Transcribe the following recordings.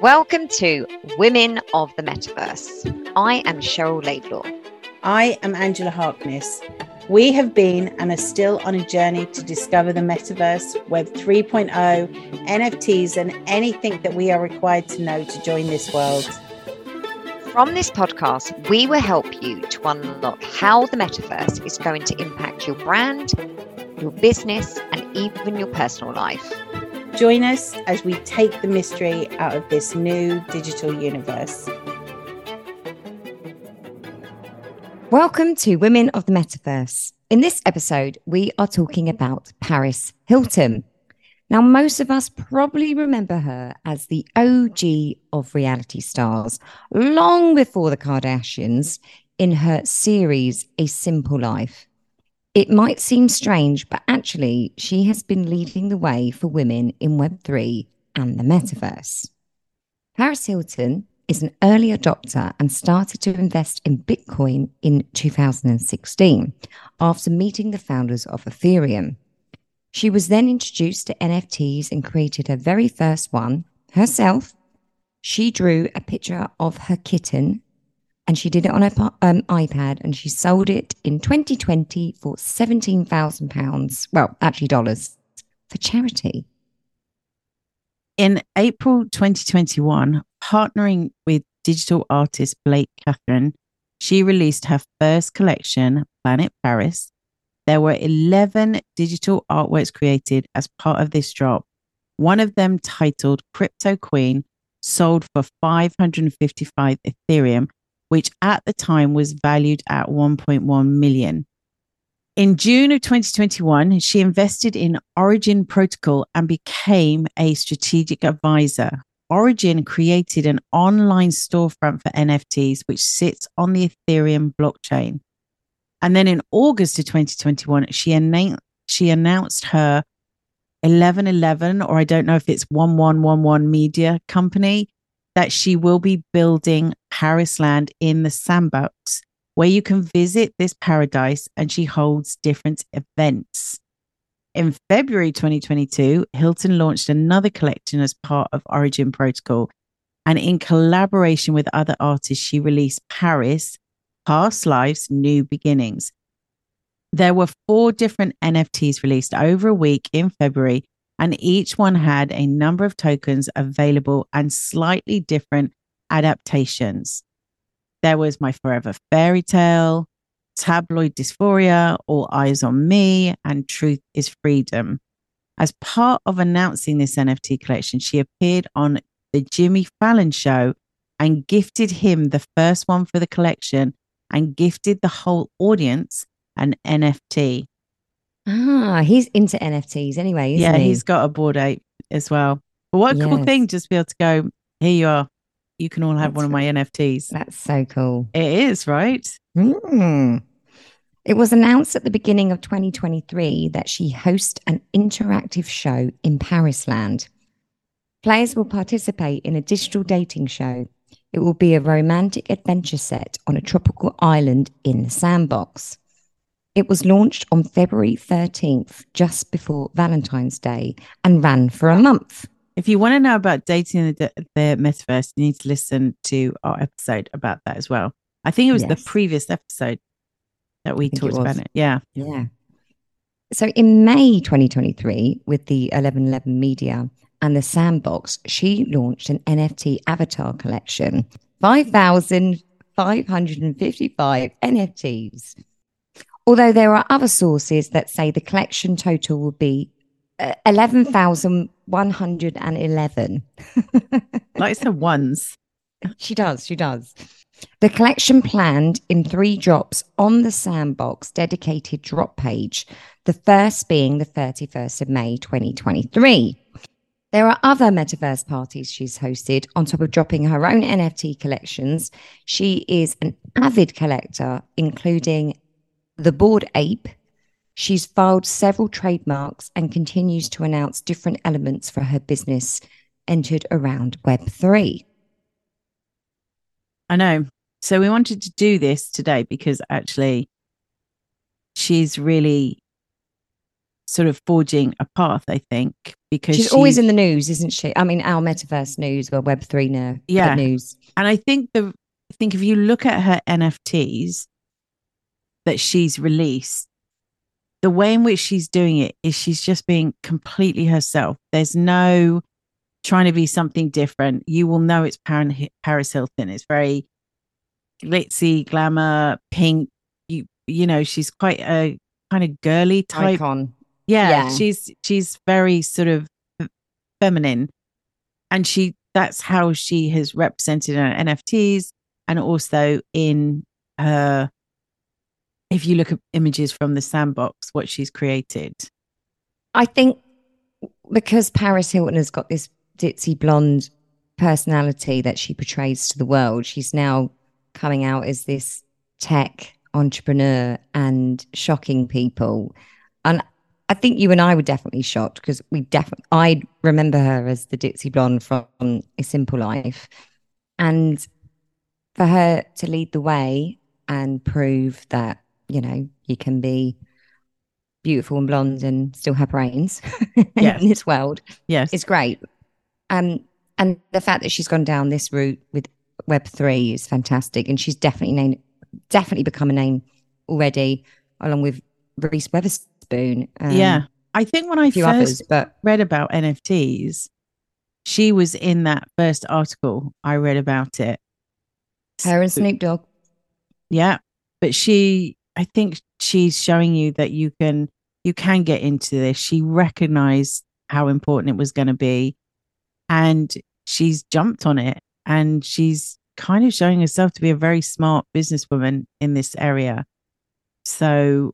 Welcome to Women of the Metaverse. I am Cheryl Laidlaw. I am Angela Harkness. We have been and are still on a journey to discover the metaverse, Web 3.0, NFTs, and anything that we are required to know to join this world. From this podcast, we will help you to unlock how the metaverse is going to impact your brand, your business, and even your personal life. Join us as we take the mystery out of this new digital universe. Welcome to Women of the Metaverse. In this episode, we are talking about Paris Hilton. Now, most of us probably remember her as the OG of reality stars, long before the Kardashians, in her series A Simple Life. It might seem strange, but actually, she has been leading the way for women in Web3 and the metaverse. Paris Hilton is an early adopter and started to invest in Bitcoin in 2016 after meeting the founders of Ethereum. She was then introduced to NFTs and created her very first one herself. She drew a picture of her kitten and she did it on her um, iPad and she sold it in 2020 for £17,000. Well, actually, dollars for charity. In April 2021, partnering with digital artist Blake Kathryn, she released her first collection, Planet Paris. There were 11 digital artworks created as part of this drop. One of them, titled Crypto Queen, sold for 555 Ethereum which at the time was valued at 1.1 million. In June of 2021, she invested in Origin Protocol and became a strategic advisor. Origin created an online storefront for NFTs, which sits on the Ethereum blockchain. And then in August of 2021, she, anna- she announced her 1111, or I don't know if it's 1111 media company, that she will be building Paris Land in the sandbox where you can visit this paradise and she holds different events. In February 2022, Hilton launched another collection as part of Origin Protocol. And in collaboration with other artists, she released Paris, Past Lives, New Beginnings. There were four different NFTs released over a week in February and each one had a number of tokens available and slightly different adaptations. There was My Forever Fairy Tale, Tabloid Dysphoria, All Eyes on Me, and Truth is Freedom. As part of announcing this NFT collection, she appeared on The Jimmy Fallon Show and gifted him the first one for the collection and gifted the whole audience an NFT. Ah, he's into NFTs anyway. yeah, he? has got a Bored Ape as well. But what a yes. cool thing just to be able to go, here you are. You can all have That's one of my NFTs. That's so cool. It is, right? Mm. It was announced at the beginning of 2023 that she hosts an interactive show in Parisland. Players will participate in a digital dating show. It will be a romantic adventure set on a tropical island in the sandbox. It was launched on February 13th, just before Valentine's Day, and ran for a month. If you want to know about dating the, the metaverse, you need to listen to our episode about that as well. I think it was yes. the previous episode that we talked it about it. Yeah. Yeah. So in May 2023, with the 1111 Media and the Sandbox, she launched an NFT avatar collection 5,555 NFTs Although there are other sources that say the collection total will be uh, 11,111. like the ones. She does. She does. The collection planned in three drops on the Sandbox dedicated drop page, the first being the 31st of May 2023. There are other metaverse parties she's hosted on top of dropping her own NFT collections. She is an avid collector, including the Bored Ape, she's filed several trademarks and continues to announce different elements for her business entered around Web3. I know. So we wanted to do this today because actually she's really sort of forging a path, I think, because she's, always in the news, isn't she? I mean, our metaverse news, well, Web three now, Yeah. news. And I think the I think if you look at her NFTs that she's released, the way in which she's doing it is she's just being completely herself. There's no trying to be something different. You will know it's Paris Hilton. It's very glitzy, glamour, pink. You you know, she's quite a kind of girly type Icon. yeah, Yeah. she's she's very sort of feminine and she that's how she has represented her nfts and also in her if you look at images from the sandbox what she's created I think because Paris Hilton has got this ditzy blonde personality that she portrays to the world, she's now coming out as this tech entrepreneur and shocking people. And I think you and I were definitely shocked because we definitely, I remember her as the ditzy blonde from A Simple Life. And for her to lead the way and prove that, you know, you can be beautiful and blonde and still have brains Yes. in this world yes It's great. Um, and the fact that she's gone down this route with Web three is fantastic, and she's definitely named, definitely become a name already, along with Reese Witherspoon. um, yeah i think when I first others, but read about nfts she was in that first article i read about it her and Snoop Dogg. Yeah. But she, I think she's showing you that you can, you can get into this. She recognized how important it was going to be and she's jumped on it and she's kind of showing herself to be a very smart businesswoman in this area. So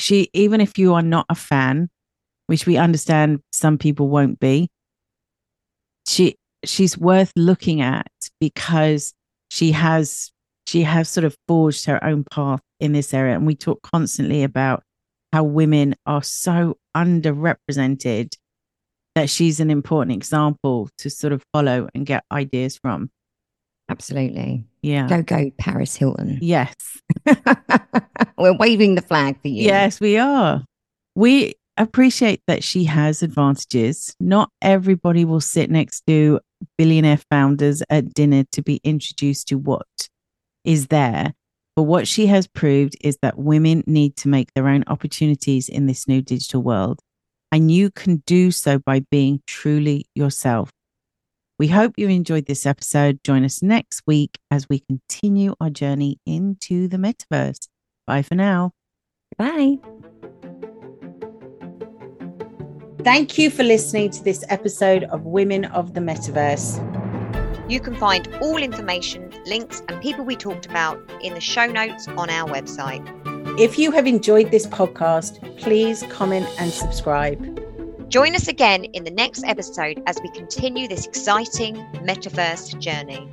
she, even if you are not a fan, which we understand some people won't be, she, she's worth looking at because she has she has sort of forged her own path in this area and we talk constantly about how women are so underrepresented that she's an important example to sort of follow and get ideas from Absolutely. yeah Go, go, Paris Hilton. yes We're waving the flag for you. yes we are we appreciate that she has advantages not everybody will sit next to billionaire founders at dinner to be introduced to what is there. But what she has proved is that women need to make their own opportunities in this new digital world. And you can do so by being truly yourself. We hope you enjoyed this episode. Join us next week as we continue our journey into the metaverse. Bye for now. Bye. Thank you for listening to this episode of Women of the Metaverse. You can find all information, links, and people we talked about in the show notes on our website. If you have enjoyed this podcast, please comment and subscribe. Join us again in the next episode as we continue this exciting metaverse journey.